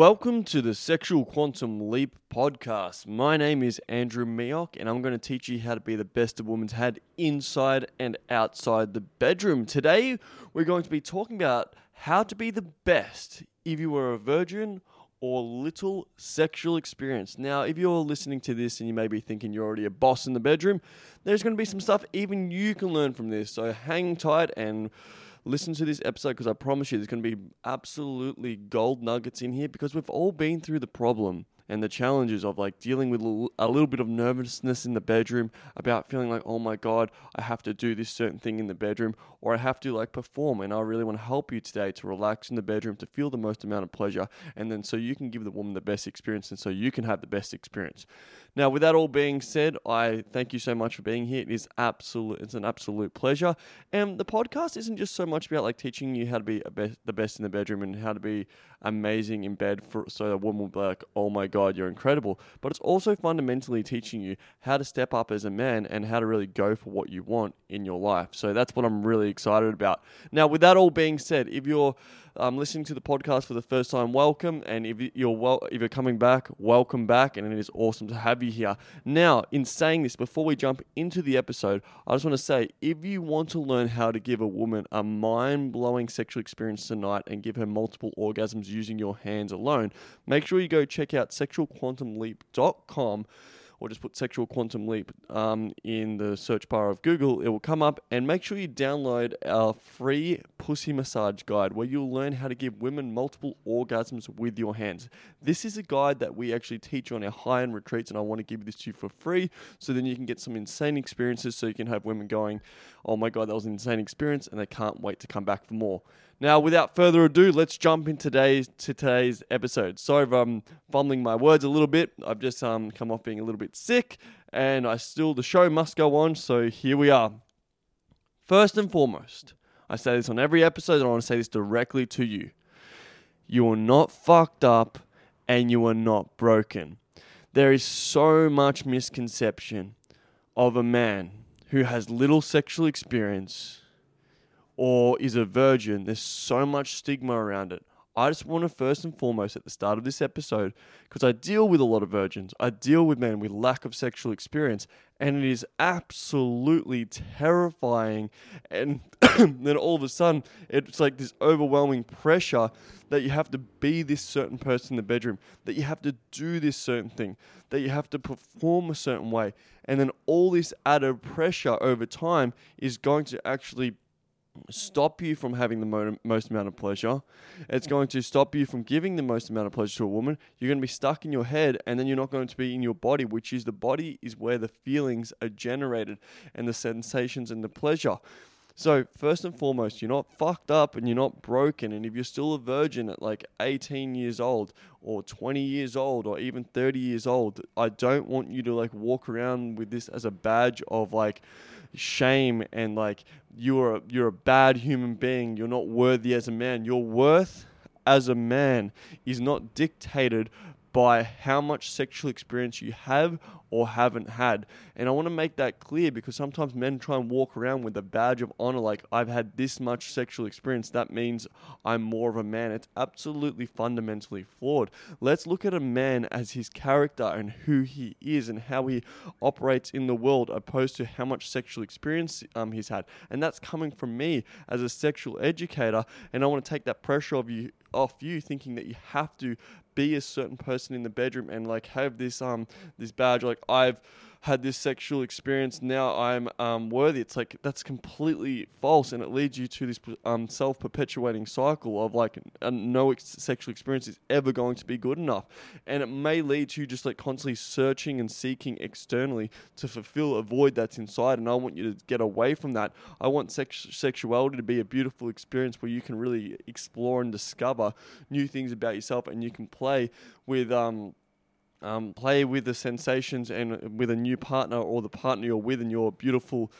Welcome to the Sexual Quantum Leap podcast. My name is Andrew Meock, and I'm going to teach you how to be the best a woman's had inside and outside the bedroom. Today, we're going to be talking about how to be the best if you were a virgin or little sexual experience. Now, if you're listening to this and you may be thinking you're already a boss in the bedroom, there's going to be some stuff even you can learn from this. So hang tight and listen to this episode because I promise you there's going to be absolutely gold nuggets in here because we've all been through the problem and the challenges of like dealing with a little bit of nervousness in the bedroom about feeling like, oh my God, I have to do this certain thing in the bedroom or I have to like perform. And I really want to help you today to relax in the bedroom, to feel the most amount of pleasure, and then so you can give the woman the best experience and so you can have the best experience. Now, with that all being said, I thank you so much for being here. It is absolute, it's an absolute pleasure. And the podcast isn't just so much about like teaching you how to be the best in the bedroom and how to be amazing in bed for so a woman will be like, oh my god, you're incredible. But it's also fundamentally teaching you how to step up as a man and how to really go for what you want in your life. So that's what I'm really excited about. Now, with that all being said, if you're um, listening to the podcast for the first time, welcome. And if you're well, if you're coming back, welcome back. And it is awesome to have you here. Now, in saying this, before we jump into the episode, I just want to say, if you want to learn how to give a woman a mind-blowing sexual experience tonight and give her multiple orgasms using your hands alone, make sure you go check out sexualquantumleap.com or just put sexual quantum leap um, in the search bar of Google, it will come up. And make sure you download our free pussy massage guide where you'll learn how to give women multiple orgasms with your hands. This is a guide that we actually teach on our high end retreats, and I want to give this to you for free so then you can get some insane experiences so you can have women going, Oh my God, that was an insane experience, and they can't wait to come back for more. Now, without further ado, let's jump into today's to today's episode. Sorry if I'm fumbling my words a little bit. I've just um, come off being a little bit sick, and I still the show must go on. So here we are. First and foremost, I say this on every episode, and I want to say this directly to you. You are not fucked up, and you are not broken. There is so much misconception of a man who has little sexual experience or is a virgin, there's so much stigma around it. I just want to first and foremost at the start of this episode, because I deal with a lot of virgins, I deal with men with lack of sexual experience, and it is absolutely terrifying. And then all of a sudden, it's like this overwhelming pressure that you have to be this certain person in the bedroom, that you have to do this certain thing, that you have to perform a certain way. And then all this added pressure over time is going to actually stop you from having the mo- most amount of pleasure. It's going to stop you from giving the most amount of pleasure to a woman. You're going to be stuck in your head and then you're not going to be in your body, which is the body is where the feelings are generated and the sensations and the pleasure. So, first and foremost, you're not fucked up and you're not broken. And if you're still a virgin at like 18 years old or 20 years old or even 30 years old, I don't want you to like walk around with this as a badge of like, shame and like you're a, you're a bad human being. You're not worthy as a man. Your worth as a man is not dictated by how much sexual experience you have or haven't had. And I want to make that clear because sometimes men try and walk around with a badge of honor like, I've had this much sexual experience. That means I'm more of a man. It's absolutely fundamentally flawed. Let's look at a man as his character and who he is and how he operates in the world, opposed to how much sexual experience um, he's had. And that's coming from me as a sexual educator. And I want to take that pressure of you off you thinking that you have to be a certain person in the bedroom and like have this um this badge like I've had this sexual experience, now I'm um, worthy. It's like that's completely false, and it leads you to this um, self perpetuating cycle of like no ex- sexual experience is ever going to be good enough, and it may lead to just like constantly searching and seeking externally to fulfill a void that's inside. And I want you to get away from that. I want sex- sexuality to be a beautiful experience where you can really explore and discover new things about yourself, and you can play with um um, play with the sensations and with a new partner or the partner you're with and your beautiful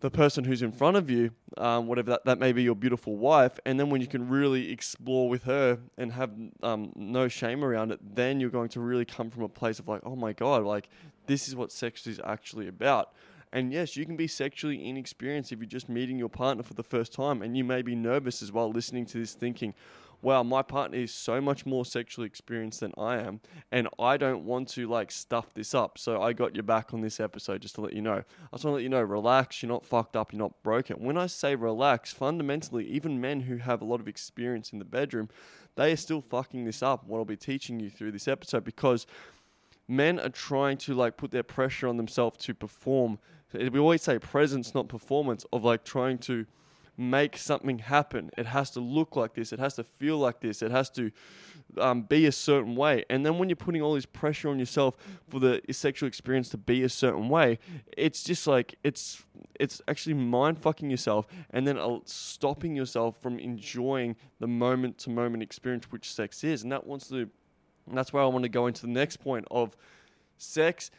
the person who's in front of you, um, whatever that, that may be, your beautiful wife, and then when you can really explore with her and have um, no shame around it, then you're going to really come from a place of like, oh my god, like this is what sex is actually about. And yes, you can be sexually inexperienced if you're just meeting your partner for the first time, and you may be nervous as well, listening to this, thinking, wow, my partner is so much more sexually experienced than I am, and I don't want to like stuff this up. So I got your back on this episode just to let you know. I just want to let you know, relax, you're not fucked up, you're not broken. When I say relax, fundamentally, even men who have a lot of experience in the bedroom, they are still fucking this up. What I'll be teaching you through this episode because men are trying to like put their pressure on themselves to perform. We always say presence, not performance, of like trying to make something happen. It has to look like this. It has to feel like this. It has to um, be a certain way. And then when you're putting all this pressure on yourself for the sexual experience to be a certain way, it's just like it's it's actually mind fucking yourself and then uh, stopping yourself from enjoying the moment to moment experience which sex is. And that wants to. that's where I want to go into the next point of sex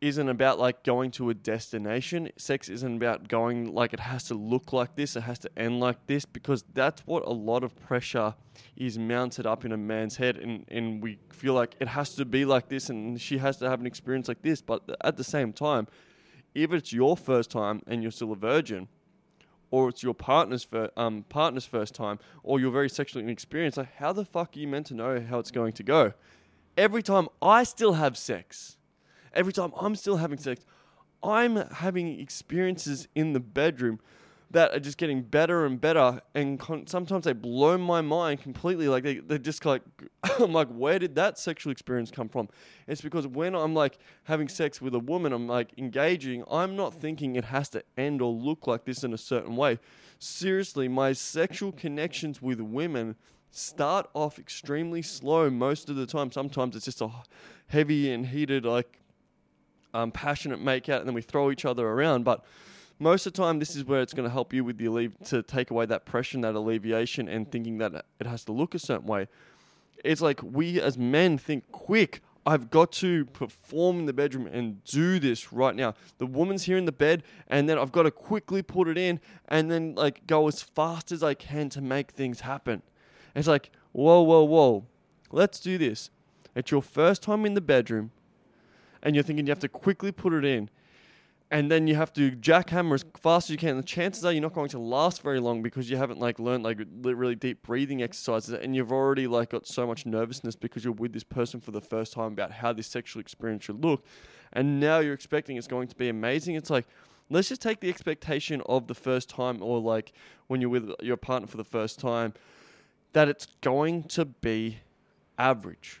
isn't about like going to a destination. Sex isn't about going like it has to look like this, it has to end like this, because that's what a lot of pressure is mounted up in a man's head. And, and we feel like it has to be like this and she has to have an experience like this. But at the same time, if it's your first time and you're still a virgin, or it's your partner's fir- um, partner's first time, or you're very sexually inexperienced, like how the fuck are you meant to know how it's going to go? Every time I still have sex every time I'm still having sex, I'm having experiences in the bedroom that are just getting better and better, and con- sometimes they blow my mind completely. Like they, they're just like, I'm like, where did that sexual experience come from? It's because when I'm like having sex with a woman, I'm like engaging. I'm not thinking it has to end or look like this in a certain way. Seriously, my sexual connections with women start off extremely slow most of the time. Sometimes it's just a heavy and heated like um, passionate make out, and then we throw each other around. But most of the time, this is where it's going to help you with the allevi- to take away that pressure, and that alleviation, and thinking that it has to look a certain way. It's like we as men think quick. I've got to perform in the bedroom and do this right now. The woman's here in the bed, and then I've got to quickly put it in and then like go as fast as I can to make things happen. It's like, whoa, whoa, whoa. Let's do this. It's your first time in the bedroom and you're thinking you have to quickly put it in, and then you have to jackhammer as fast as you can. The chances are you're not going to last very long because you haven't like learned like really deep breathing exercises, and you've already like got so much nervousness because you're with this person for the first time about how this sexual experience should look, and now you're expecting it's going to be amazing. It's like let's just take the expectation of the first time or like when you're with your partner for the first time that it's going to be average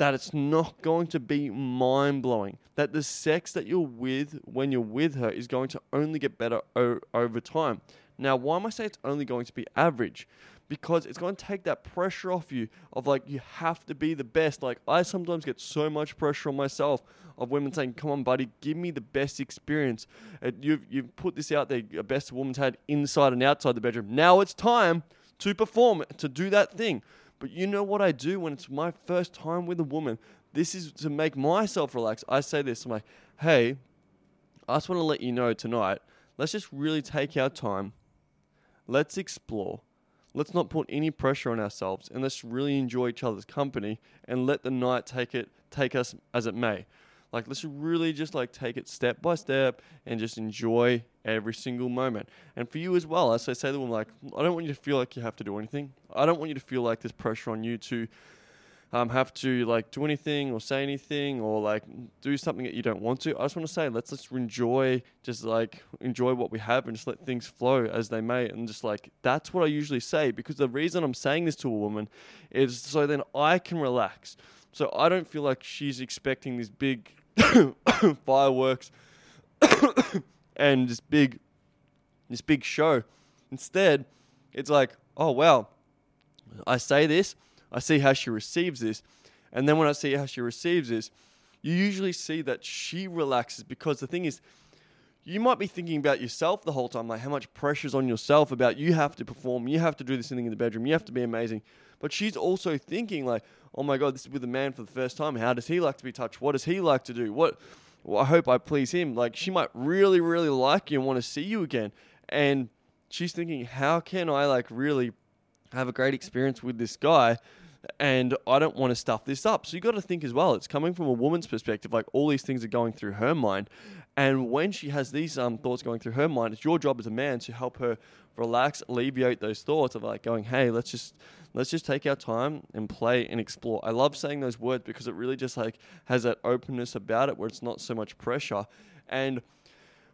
that it's not going to be mind blowing. That the sex that you're with when you're with her is going to only get better o- over time. Now, why am I saying it's only going to be average? Because it's going to take that pressure off you of like, you have to be the best. Like, I sometimes get so much pressure on myself of women saying, come on, buddy, give me the best experience. And you've, you've put this out there, a best woman's had inside and outside the bedroom. Now it's time to perform, to do that thing. But you know what I do when it's my first time with a woman? This is to make myself relax. I say this I'm like, hey, I just want to let you know tonight, let's just really take our time. Let's explore. Let's not put any pressure on ourselves and let's really enjoy each other's company and let the night take it take us as it may. Like let's really just like take it step by step and just enjoy every single moment. And for you as well, as I say to them, like I don't want you to feel like you have to do anything. I don't want you to feel like there's pressure on you to um, have to like do anything or say anything or like do something that you don't want to. I just want to say let's just enjoy, just like enjoy what we have and just let things flow as they may. And just like that's what I usually say because the reason I'm saying this to a woman is so then I can relax. So I don't feel like she's expecting this big fireworks and this big this big show. Instead, it's like, oh wow, I say this, I see how she receives this, and then when I see how she receives this, you usually see that she relaxes because the thing is, you might be thinking about yourself the whole time, like how much pressure's on yourself about you have to perform, you have to do this thing in the bedroom, you have to be amazing. But she's also thinking like, oh my god, this is with a man for the first time. How does he like to be touched? What does he like to do? What? Well, I hope I please him. Like she might really, really like you and want to see you again. And she's thinking, how can I like really have a great experience with this guy and I don't want to stuff this up. So you got to think as well. It's coming from a woman's perspective. Like all these things are going through her mind, and when she has these um, thoughts going through her mind, it's your job as a man to help her relax, alleviate those thoughts of like going, hey, let's just let's just take our time and play and explore. I love saying those words because it really just like has that openness about it where it's not so much pressure and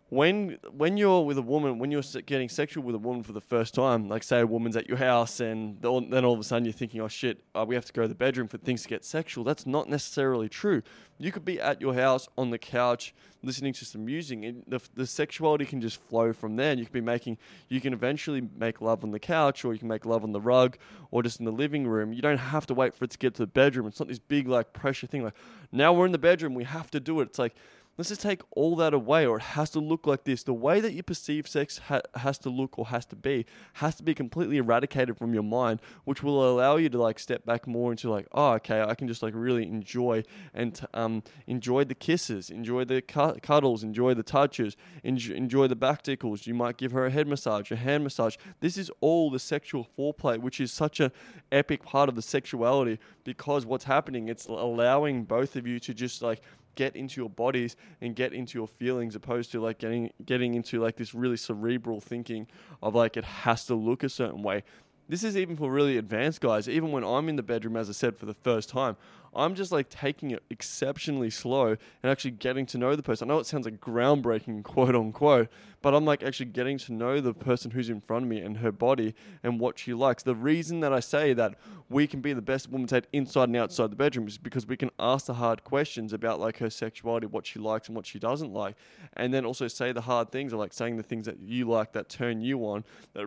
when when you're with a woman, when you're getting sexual with a woman for the first time, like say a woman's at your house, and then all of a sudden you're thinking, "Oh shit, uh, we have to go to the bedroom for things to get sexual." That's not necessarily true. You could be at your house on the couch listening to some music, and the, the sexuality can just flow from there. And you can be making, you can eventually make love on the couch, or you can make love on the rug, or just in the living room. You don't have to wait for it to get to the bedroom. It's not this big like pressure thing. Like now we're in the bedroom, we have to do it. It's like let's just take all that away, or it has to look like this. The way that you perceive sex ha- has to look or has to be has to be completely eradicated from your mind, which will allow you to like step back more into like, oh, okay, I can just like really enjoy and um, enjoy the kisses, enjoy the cu- cuddles, enjoy the touches, enjoy, enjoy the back tickles. You might give her a head massage, a hand massage. This is all the sexual foreplay, which is such an epic part of the sexuality because what's happening, it's allowing both of you to just like get into your bodies and get into your feelings opposed to like getting getting into like this really cerebral thinking of like it has to look a certain way this is even for really advanced guys. Even when I'm in the bedroom, as I said, for the first time, I'm just like taking it exceptionally slow and actually getting to know the person. I know it sounds like groundbreaking, quote unquote, but I'm like actually getting to know the person who's in front of me and her body and what she likes. The reason that I say that we can be the best woman's head inside and outside the bedroom is because we can ask the hard questions about like her sexuality, what she likes and what she doesn't like, and then also say the hard things, or like saying the things that you like that turn you on, that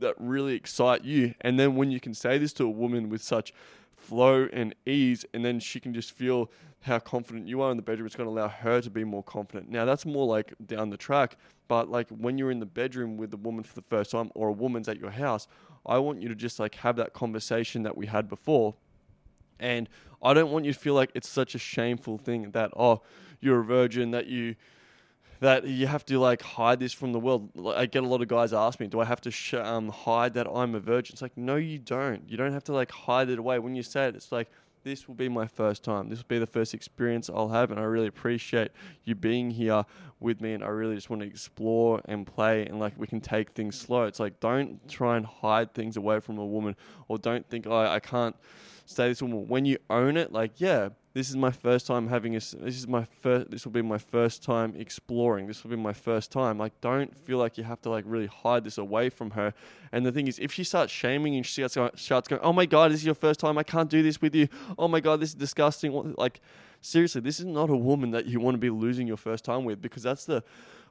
that really excite you. And then when you can say this to a woman with such flow and ease, and then she can just feel how confident you are in the bedroom, it's going to allow her to be more confident. Now, that's more like down the track, but like when you're in the bedroom with a woman for the first time or a woman's at your house, I want you to just like have that conversation that we had before. And I don't want you to feel like it's such a shameful thing that, oh, you're a virgin, that you that you have to like hide this from the world. I get a lot of guys ask me, "Do I have to sh- um, hide that I'm a virgin?" It's like, no, you don't. You don't have to like hide it away. When you say it, it's like this will be my first time. This will be the first experience I'll have, and I really appreciate you being here with me. And I really just want to explore and play, and like we can take things slow. It's like don't try and hide things away from a woman, or don't think, oh, I can't this woman. When you own it, like yeah, this is my first time having a. This is my first. This will be my first time exploring. This will be my first time. Like, don't feel like you have to like really hide this away from her. And the thing is, if she starts shaming and she starts going, starts going, "Oh my god, this is your first time. I can't do this with you. Oh my god, this is disgusting." Like, seriously, this is not a woman that you want to be losing your first time with because that's the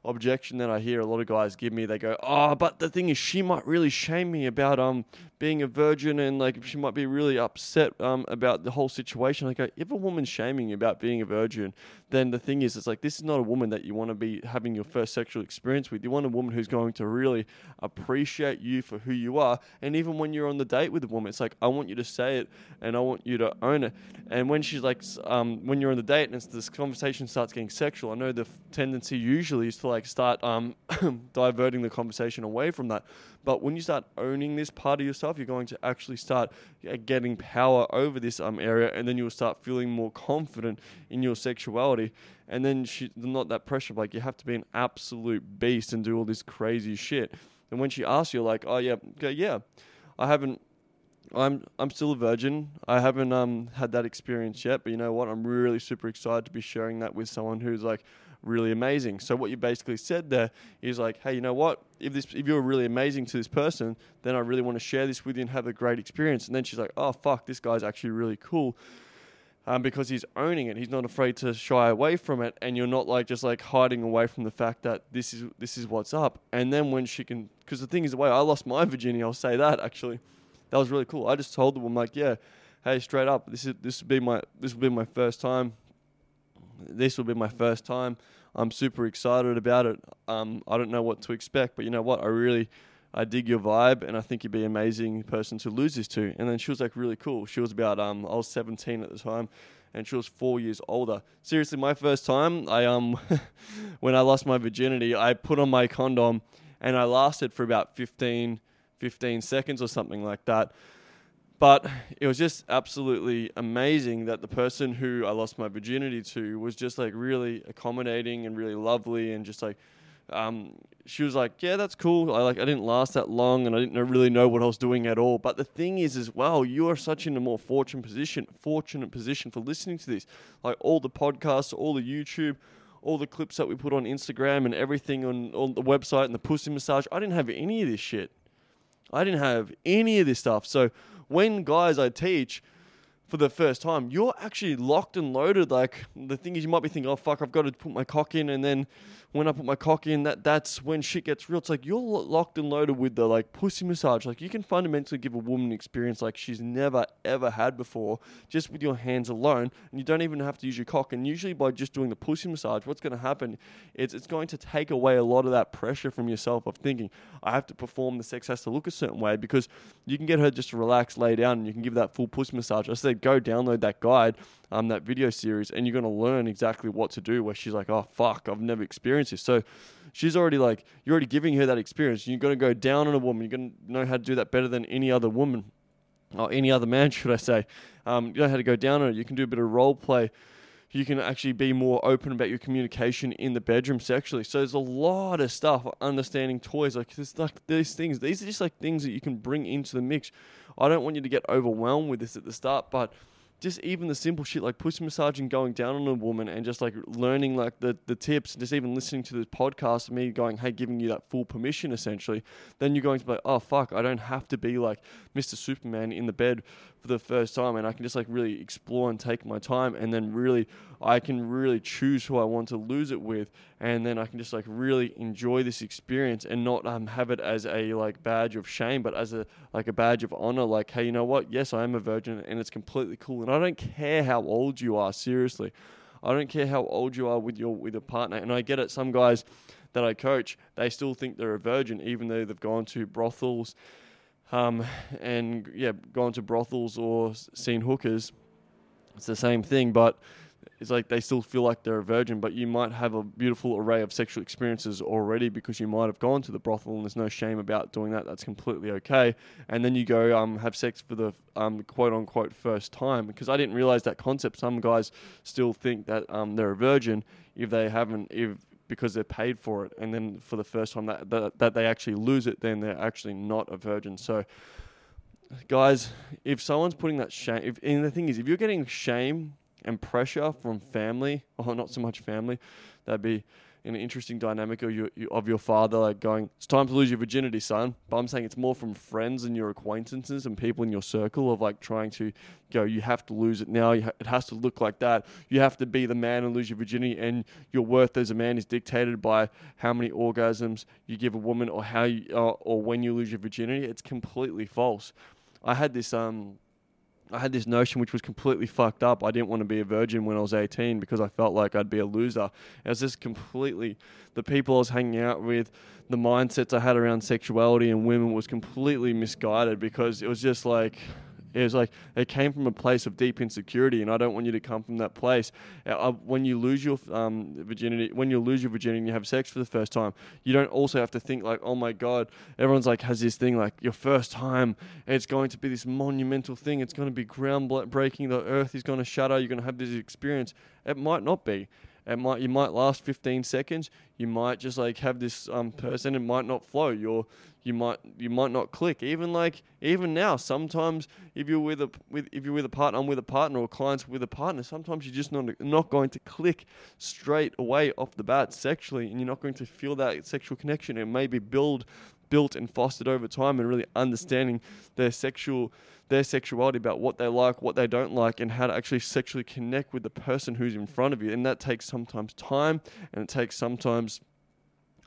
objection that I hear a lot of guys give me. They go, "Oh, but the thing is, she might really shame me about um being a virgin, and like she might be really upset um about the whole situation." I go, "If a woman's shaming you about being a virgin, then the thing is, it's like this is not a woman that you want to be having your first sexual experience with. You want a woman who's going to really appreciate you for who you are, and even when you're on the date with a woman, it's like I want you to say it and I want you to own it. And when she's like, um, when you're on the date and this conversation starts getting sexual, I know the f- tendency usually is to like like start um, diverting the conversation away from that. But when you start owning this part of yourself, you're going to actually start getting power over this um, area, and then you'll start feeling more confident in your sexuality. And then she, not that pressure, like you have to be an absolute beast and do all this crazy shit. And when she asks you, like, oh yeah, okay, yeah, I haven't I'm I'm still a virgin. I haven't um had that experience yet, but you know what? I'm really super excited to be sharing that with someone who's like really amazing. So what you basically said there is like, hey, you know what? If this if you're really amazing to this person, then I really want to share this with you and have a great experience. And then she's like, oh fuck, this guy's actually really cool. Um, because he's owning it, he's not afraid to shy away from it, and you're not like just like hiding away from the fact that this is this is what's up. And then when she can, because the thing is, the way I lost my virginity, I'll say that actually, that was really cool. I just told the woman like, yeah, hey, straight up, this is this will be my this will be my first time. This will be my first time. I'm super excited about it. Um, I don't know what to expect, but you know what? I really, I dig your vibe, and I think you'd be an amazing person to lose this to. And then she was like really cool. She was about um, I was 17 at the time, and she was four years older. Seriously, my first time, I um, when I lost my virginity, I put on my condom, and I lasted for about 15, 15 seconds or something like that But it was just absolutely amazing that the person who I lost my virginity to was just like really accommodating and really lovely and just like um, she was like, "Yeah, that's cool. I like I didn't last that long, and I didn't really know what I was doing at all." But the thing is, as well, you are such in a more fortunate position, fortunate position for listening to this. Like all the podcasts, all the YouTube, all the clips that we put on Instagram, and everything on on the website and the pussy massage. I didn't have any of this shit. I didn't have any of this stuff. So when guys I teach for the first time, you're actually locked and loaded. Like the thing is, you might be thinking, "Oh fuck, I've got to put my cock in," and then when I put my cock in, that that's when shit gets real. It's like you're locked and loaded with the like pussy massage. Like you can fundamentally give a woman an experience like she's never ever had before, just with your hands alone, and you don't even have to use your cock. And usually by just doing the pussy massage, what's going to happen is it's going to take away a lot of that pressure from yourself of thinking I have to perform. The sex has to look a certain way because you can get her just to relax, lay down, and you can give that full pussy massage. I said go download that guide um, that video series, and you're going to learn exactly what to do. Where she's like, "Oh fuck, I've never experienced this." So she's already like, you're already giving her that experience. You're going to go down on a woman. You're going to know how to do that better than any other woman or any other man, should I say? Um, you know how to go down on it. You can do a bit of role play. You can actually be more open about your communication in the bedroom sexually. So there's a lot of stuff. Understanding toys, like this, like these things. These are just like things that you can bring into the mix. I don't want you to get overwhelmed with this at the start, but just even the simple shit like pussy massaging, going down on a woman, and just like learning like the the tips, and just even listening to this podcast, me going, hey, giving you that full permission essentially, then you're going to be like, oh fuck, I don't have to be like Mr. Superman in the bed for the first time, and I can just like really explore and take my time, and then really I can really choose who I want to lose it with, and then I can just like really enjoy this experience and not um, have it as a like badge of shame, but as a like a badge of honor. Like, hey, you know what? Yes, I am a virgin, and it's completely cool, and I don't care how old you are. Seriously, I don't care how old you are with your with a partner, and I get it. Some guys that I coach, they still think they're a virgin, even though they've gone to brothels um, and yeah, gone to brothels or seen hookers. It's the same thing, but it's like they still feel like they're a virgin, but you might have a beautiful array of sexual experiences already because you might have gone to the brothel, and there's no shame about doing that. That's completely okay. And then you go um, have sex for the um, quote unquote first time because I didn't realize that concept. Some guys still think that um, they're a virgin if they haven't if because they're paid for it, and then for the first time that, that, that they actually lose it, then they're actually not a virgin. So, guys, if someone's putting that shame, if, and the thing is, if you're getting shame and pressure from family, or not so much family, that'd be an interesting dynamic of your, of your father, like going, it's time to lose your virginity, son. But I'm saying it's more from friends and your acquaintances and people in your circle of like trying to go, you have to lose it now. Ha- it has to look like that. You have to be the man and lose your virginity. And your worth as a man is dictated by how many orgasms you give a woman or how you, uh, or when you lose your virginity. It's completely false. I had this, um, I had this notion which was completely fucked up. I didn't want to be a virgin when I was 18 because I felt like I'd be a loser. It was just completely the people I was hanging out with, the mindsets I had around sexuality and women was completely misguided because it was just like it was like it came from a place of deep insecurity, and I don't want you to come from that place. Uh, when you lose your um, virginity, when you lose your virginity and you have sex for the first time, you don't also have to think like, oh my god, everyone's like has this thing like your first time, it's going to be this monumental thing. It's going to be groundbreaking. The earth is going to shatter. You're going to have this experience. It might not be. It might you might last 15 seconds. You might just like have this um, person. It might not flow. You're you might you might not click. Even like even now, sometimes if you're with a with if you're with a partner, I'm with a partner, or clients with a partner. Sometimes you're just not not going to click straight away off the bat sexually, and you're not going to feel that sexual connection. It maybe build built and fostered over time, and really understanding their sexual their sexuality about what they like, what they don't like, and how to actually sexually connect with the person who's in front of you. And that takes sometimes time, and it takes sometimes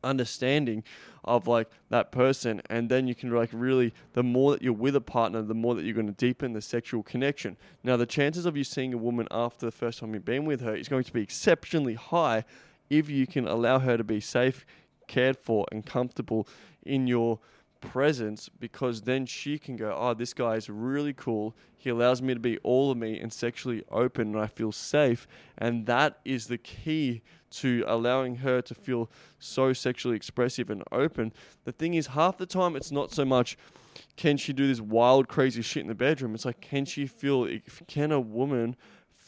understanding of like that person and then you can like really the more that you're with a partner the more that you're going to deepen the sexual connection now the chances of you seeing a woman after the first time you've been with her is going to be exceptionally high if you can allow her to be safe cared for and comfortable in your presence because then she can go, oh, this guy is really cool. He allows me to be all of me and sexually open, and I feel safe. And that is the key to allowing her to feel so sexually expressive and open. The thing is, half the time, it's not so much can she do this wild, crazy shit in the bedroom? It's like, can she feel? Can a woman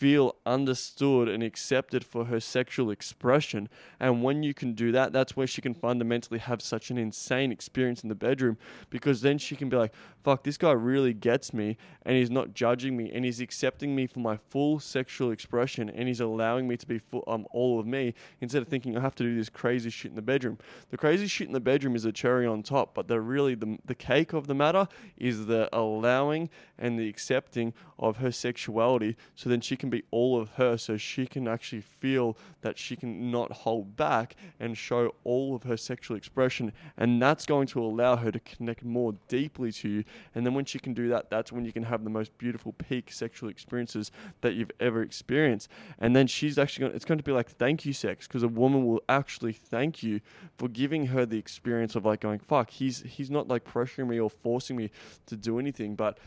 feel understood and accepted for her sexual expression. And when you can do that, that's where she can fundamentally have such an insane experience in the bedroom because then she can be like, fuck, this guy really gets me and he's not judging me and he's accepting me for my full sexual expression and he's allowing me to be full, um, all of me instead of thinking I have to do this crazy shit in the bedroom. The crazy shit in the bedroom is a cherry on top, but the really the, the cake of the matter is the allowing and the accepting of her sexuality so then she can be all of her so she can actually feel that she can not hold back and show all of her sexual expression. And that's going to allow her to connect more deeply to you. And then when she can do that that's when you can have the most beautiful peak sexual experiences that you've ever experienced. And then she's actually going it's going to be like thank you sex because a woman will actually thank you for giving her the experience of like going fuck he's he's not like pressuring me or forcing me to do anything but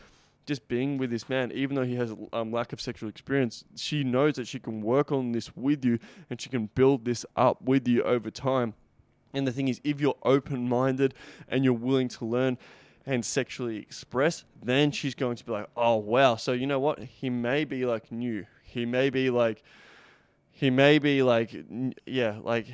just being with this man, even though he has um, lack of sexual experience, she knows that she can work on this with you and she can build this up with you over time. And the thing is, if you're open minded and you're willing to learn and sexually express, then she's going to be like, oh, wow. So, you know what? He may be like new. He may be like, he may be like, yeah, like,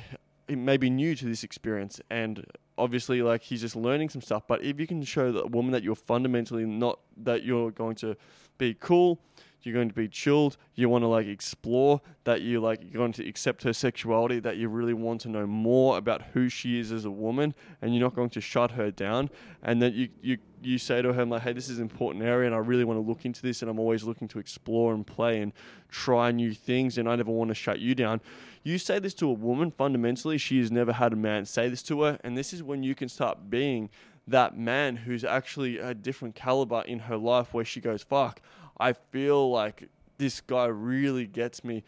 he may be new to this experience. And obviously like he's just learning some stuff. But if you can show the woman that you're fundamentally not that you're going to be cool, you're going to be chilled, you want to like explore, that you like you're going to accept her sexuality, that you really want to know more about who she is as a woman, and you're not going to shut her down, and that you you you say to her like, hey, this is an important area, and I really want to look into this, and I'm always looking to explore and play and try new things, and I never want to shut you down. You say this to a woman, fundamentally, she has never had a man say this to her, and this is when you can start being that man who's actually a different caliber in her life where she goes, fuck, I feel like this guy really gets me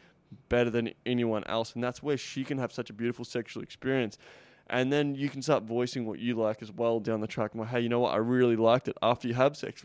better than anyone else. And that's where she can have such a beautiful sexual experience. And then you can start voicing what you like as well down the track. Like, hey, you know what? I really liked it after you have sex.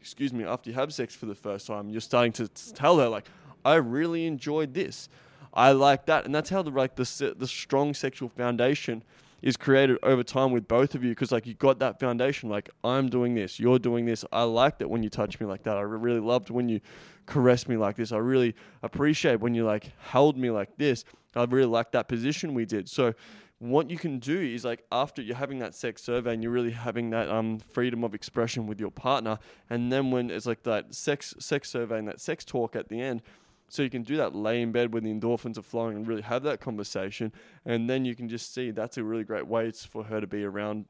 Excuse me, after you have sex for the first time, you're starting to tell her like, I really enjoyed this. I like that, and that's how the like the the strong sexual foundation is created over time with both of you because like you got that foundation like i'm doing this you're doing this. I liked it when you touched me like that. I really loved when you caressed me like this. I really appreciate when you like held me like this. I really liked that position we did. So what you can do is like after you're having that sex survey and you're really having that um freedom of expression with your partner and then when it's like that sex sex survey and that sex talk at the end so you can do that, lay in bed when the endorphins are flowing and really have that conversation. And then you can just see that's a really great way for her to be around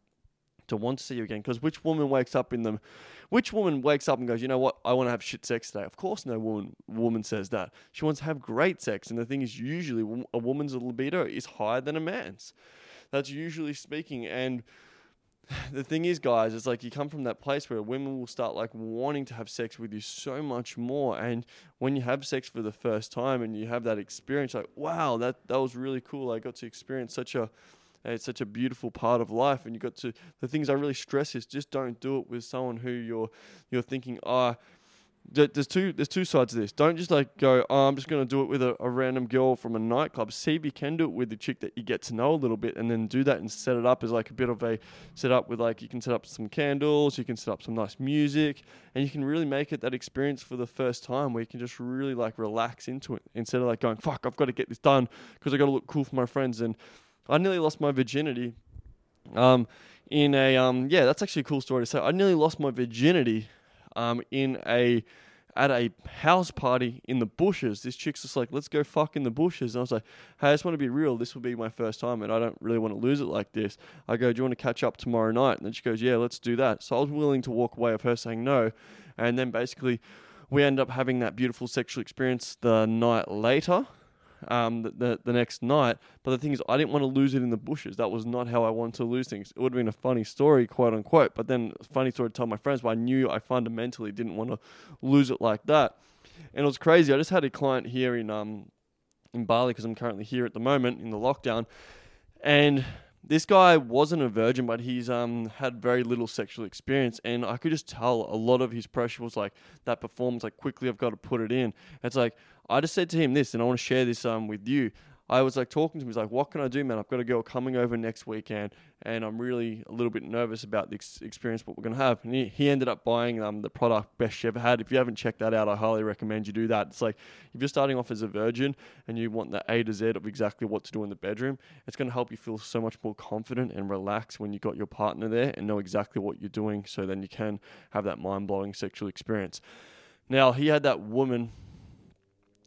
to want to see you again. Because which woman wakes up in them? Which woman wakes up and goes, you know what? I want to have shit sex today. Of course, no woman woman says that. She wants to have great sex, and the thing is, usually a woman's libido is higher than a man's. That's usually speaking, and the thing is, guys, it's like you come from that place where women will start like wanting to have sex with you so much more. And when you have sex for the first time and you have that experience, like, wow, that, that was really cool. I got to experience such a it's such a beautiful part of life and you got to the things I really stress is just don't do it with someone who you're you're thinking, oh, there's two there's two sides to this. Don't just like go, oh, I'm just gonna do it with a, a, random girl from a nightclub. See if you can do it with the chick that you get to know a little bit, and then do that and set it up as like a bit of a set up with like you can set up some candles, you can set up some nice music, and you can really make it that experience for the first time where you can just really like relax into it instead of like going, fuck, I've got to get this done because I got to look cool for my friends. And I nearly lost my virginity. Um, in a um, yeah, that's actually a cool story to say. I nearly lost my virginity um, in a at a house party in the bushes. This chick's just like, let's go fuck in the bushes. And I was like, hey, I just want to be real. This will be my first time and I don't really want to lose it like this. I go, do you want to catch up tomorrow night? And then she goes, yeah, let's do that. So I was willing to walk away of her saying no. And then basically we end up having that beautiful sexual experience the night later um, the, the, the next night. But the thing is, I didn't want to lose it in the bushes. That was not how I wanted to lose things. It would have been a funny story, quote unquote. But then, funny story to tell my friends. But I knew I fundamentally didn't want to lose it like that. And it was crazy. I just had a client here in um in Bali because I'm currently here at the moment in the lockdown, and this guy wasn't a virgin, but he's um had very little sexual experience, and I could just tell a lot of his pressure was like that performance, like quickly I've got to put it in. It's like I just said to him this, and I want to share this um with you. I was like talking to him. He's like, "What can I do, man? I've got a girl coming over next weekend, and I'm really a little bit nervous about the ex- experience what we're gonna have." And he, he ended up buying um the product best she ever had. If you haven't checked that out, I highly recommend you do that. It's like if you're starting off as a virgin and you want the A to Z of exactly what to do in the bedroom, it's gonna help you feel so much more confident and relaxed when you got your partner there and know exactly what you're doing. So then you can have that mind blowing sexual experience. Now he had that woman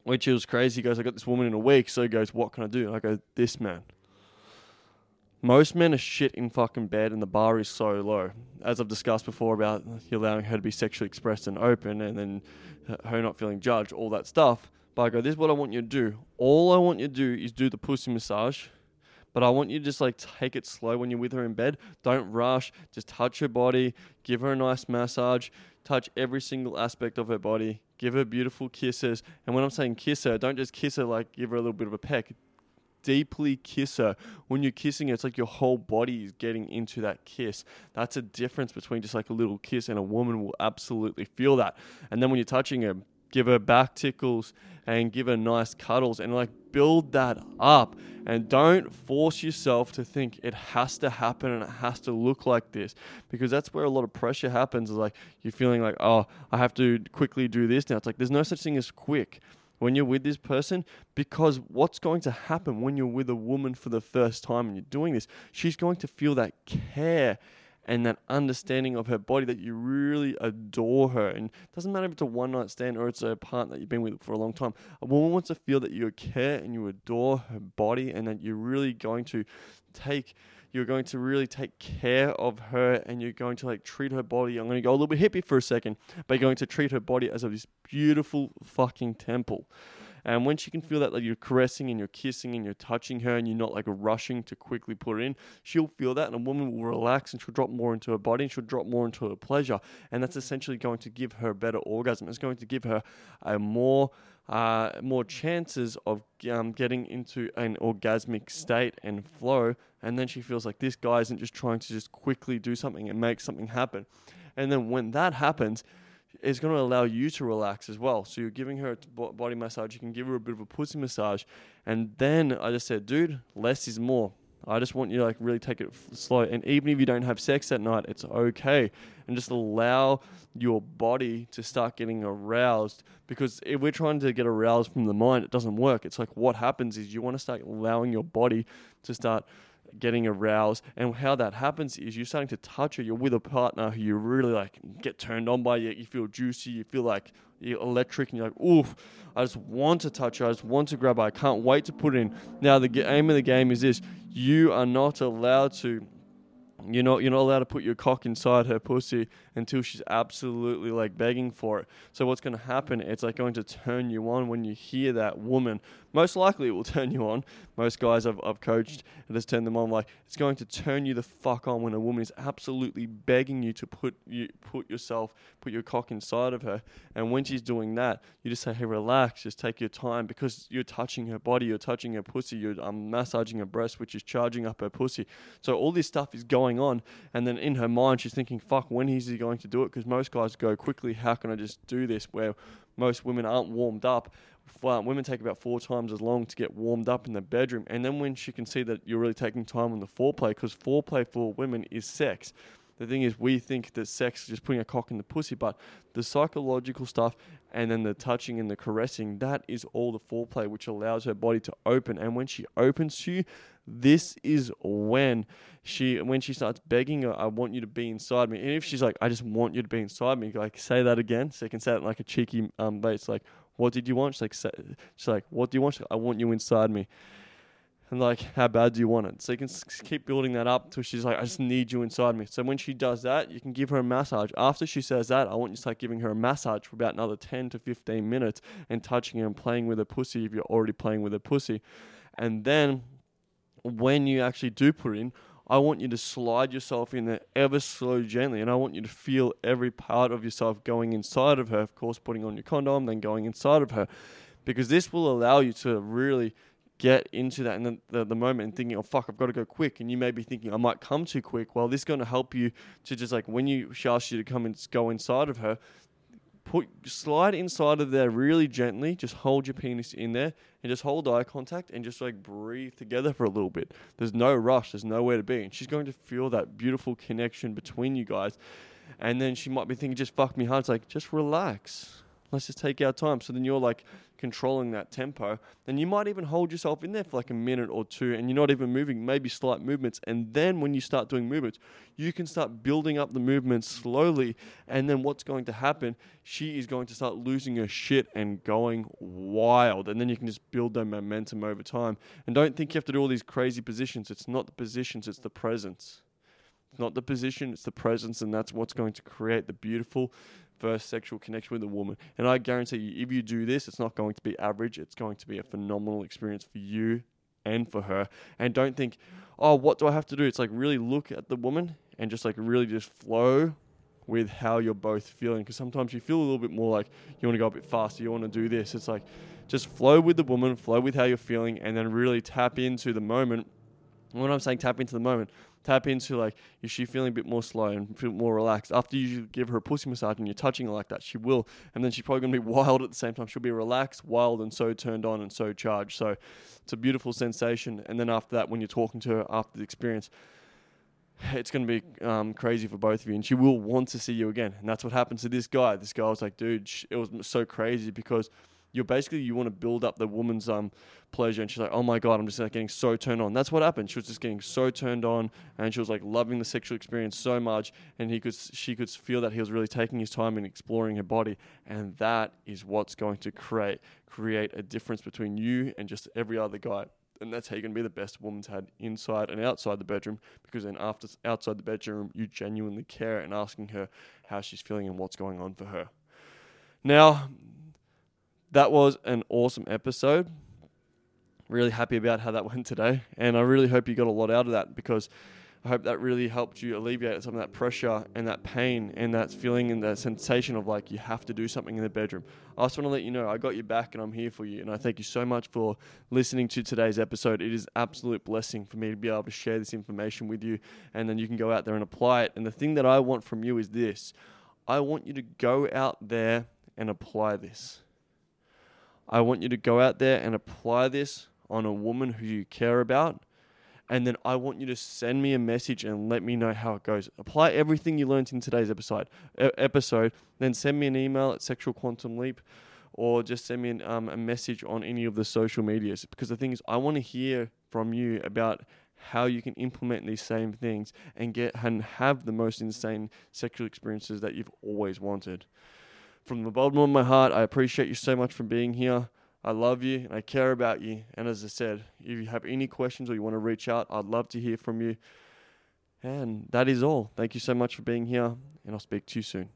which was crazy. He goes, I got this woman in a week. So he goes, What can I do? And I go, This man. Most men are shit in fucking bed and the bar is so low. As I've discussed before about allowing her to be sexually expressed and open and then her not feeling judged, all that stuff. But I go, This is what I want you to do. All I want you to do is do the pussy massage. But I want you to just like take it slow when you're with her in bed. Don't rush. Just touch her body. Give her a nice massage. Touch every single aspect of her body give her beautiful kisses. And when I'm saying kiss her, don't just kiss her like give her a little bit of a peck. Deeply kiss her. When you're kissing her, it's like your whole body is getting into that kiss. That's a difference between just like a little kiss, and a woman will absolutely feel that. And then when you're touching her, give her back tickles and give her nice cuddles and like build that up and don't force yourself to think it has to happen and it has to look like this. Because that's where a lot of pressure happens is like you're feeling like oh i have to quickly do this now. It's like there's no such thing as quick. When you're with this person because what's going to happen when you're with a woman for the first time and you're doing this she's going to feel that care and that understanding of her body that you really adore her. And it doesn't matter if it's a one night stand or it's a partner that you've been with for a long time. A woman wants to feel that you care and you adore her body and that you're really going to take you're going to really take care of her and you're going to like treat her body. I'm going to go a little bit hippie for a second, but you're going to treat her body as a this beautiful fucking temple. And when she can feel that like you're caressing and you're kissing and you're touching her and you're not like rushing to quickly put in, she'll feel that and a woman will relax and she'll drop more into her body and she'll drop more into her pleasure. And that's essentially going to give her a better orgasm. It's going to give her a more uh, more chances of um, getting into an orgasmic state and flow. And then she feels like this guy isn't just trying to just quickly do something and make something happen. And then when that happens, is going to allow you to relax as well. So you're giving her a body massage, you can give her a bit of a pussy massage, and then I just said, dude, less is more. I just want you to like really take it slow, and even if you don't have sex that night, it's okay, and just allow your body to start getting aroused. Because if we're trying to get aroused from the mind, it doesn't work. It's like what happens is you want to start allowing your body to start getting aroused. And how that happens is you're starting to touch her. You're with a partner who you really like get turned on by. You, you feel juicy. You feel like you're electric, and you're like, oof, I just want to touch her. I just want to grab her. I can't wait to put it in. Now the aim of the game is this: you are not allowed to you're not you're not allowed to put your cock inside her pussy until she's absolutely like begging for it. So what's going to happen? It's like going to turn you on when you hear that woman. Most likely it will turn you on. Most guys I've, I've coached it has turned them on. Like it's going to turn you the fuck on when a woman is absolutely begging you to put you put yourself put your cock inside of her. And when she's doing that, you just say, hey, relax, just take your time because you're touching her body, you're touching her pussy, you're um, massaging her breast, which is charging up her pussy. So all this stuff is going on, and then in her mind she's thinking, fuck, when is he going to do it? Because most guys go quickly. How can I just do this? Where most women aren't warmed up. Women take about four times as long to get warmed up in the bedroom. And then when she can see that you're really taking time on the foreplay, because foreplay for women is sex. The thing is, we think that sex is just putting a cock in the pussy, but the psychological stuff and then the touching and the caressing, that is all the foreplay, which allows her body to open. And when she opens to you, this is when she when she starts begging I want you to be inside me. And if she's like, I just want you to be inside me, like say that again. So you can say it like a cheeky um bait. It's like, what did you want? She's like, she's like, what do you want? Like, I want you inside me. And like, how bad do you want it? So you can keep building that up till she's like, I just need you inside me. So when she does that, you can give her a massage. After she says that, I want you to start giving her a massage for about another 10 to 15 minutes and touching her and playing with her pussy if you're already playing with her pussy. And then when you actually do put in, I want you to slide yourself in there ever so gently, and I want you to feel every part of yourself going inside of her. Of course, putting on your condom, then going inside of her, because this will allow you to really get into that in the, the, the, moment and thinking, oh, fuck, I've got to go quick. And you may be thinking, I might come too quick. Well, this is going to help you to just like when you, she asks you to come and go inside of her, put slide inside of there really gently. Just hold your penis in there and just hold eye contact and just like breathe together for a little bit. There's no rush. There's nowhere to be. And she's going to feel that beautiful connection between you guys. And then she might be thinking, just fuck me hard. It's like, just relax. Let's just take our time. So then you're like controlling that tempo. And you might even hold yourself in there for like a minute or two and you're not even moving, maybe slight movements. And then when you start doing movements, you can start building up the movements slowly. And then what's going to happen? She is going to start losing her shit and going wild. And then you can just build that momentum over time. And don't think you have to do all these crazy positions. It's not the positions, it's the presence. It's not the position, it's the presence, and that's what's going to create the beautiful first sexual connection with a woman. And I guarantee you, if you do this, it's not going to be average. It's going to be a phenomenal experience for you and for her. And don't think, oh, what do I have to do? It's like really look at the woman and just like really just flow with how you're both feeling. Because sometimes you feel a little bit more like you want to go a bit faster, you want to do this. It's like just flow with the woman, flow with how you're feeling, and then really tap into the moment. When I'm saying tap into the moment, tap into like is she feeling a bit more slow and feel more relaxed? After you give her a pussy massage and you're touching her like that she will. And then she's probably going to be wild at the same time. She'll be relaxed wild and so turned on and so charged. So it's a beautiful sensation. And then after that when you're talking to her after the experience it's going to be um, crazy for both of you. And she will want to see you again. And that's what happened to this guy. This guy was like dude it was so crazy because you're basically you want to build up the woman's um pleasure and she's like oh my god i'm just like getting so turned on. That's what happened. She was just getting so turned on and she was like loving the sexual experience so much and he could she could feel that he was really taking his time in exploring her body and that is what's going to create create a difference between you and just every other guy and that's how you're to be the best woman's had inside and outside the bedroom because then after outside the bedroom you genuinely care and asking her how she's feeling and what's going on for her. Now that was an awesome episode. Really happy about how that went today. And I really hope you got a lot out of that because I hope that really helped you alleviate some of that pressure and that pain and that feeling and that sensation of like you have to do something in the bedroom. I just want to let you know I got your back and I'm here for you. And I thank you so much for listening to today's episode. It is absolute blessing for me to be able to share this information with you and then you can go out there and apply it. And the thing that I want from you is this I want you to go out there and apply this. I want you to go out there and apply this on a woman who you care about. And then I want you to send me a message and let me know how it goes. Apply everything you learned in today's episode. Episode. Then send me an email at Sexual Quantum Leap, or just send me an, um, a message on any of the social medias. Because the thing is, I want to hear from you about how you can implement these same things and get and have the most insane sexual experiences that you've always wanted from the bottom of my heart, I appreciate you so much for being here. I love you and I care about you. And as I said, if you have any questions or you want to reach out, I'd love to hear from you. And that is all. Thank you so much for being here, and I'll speak to you soon.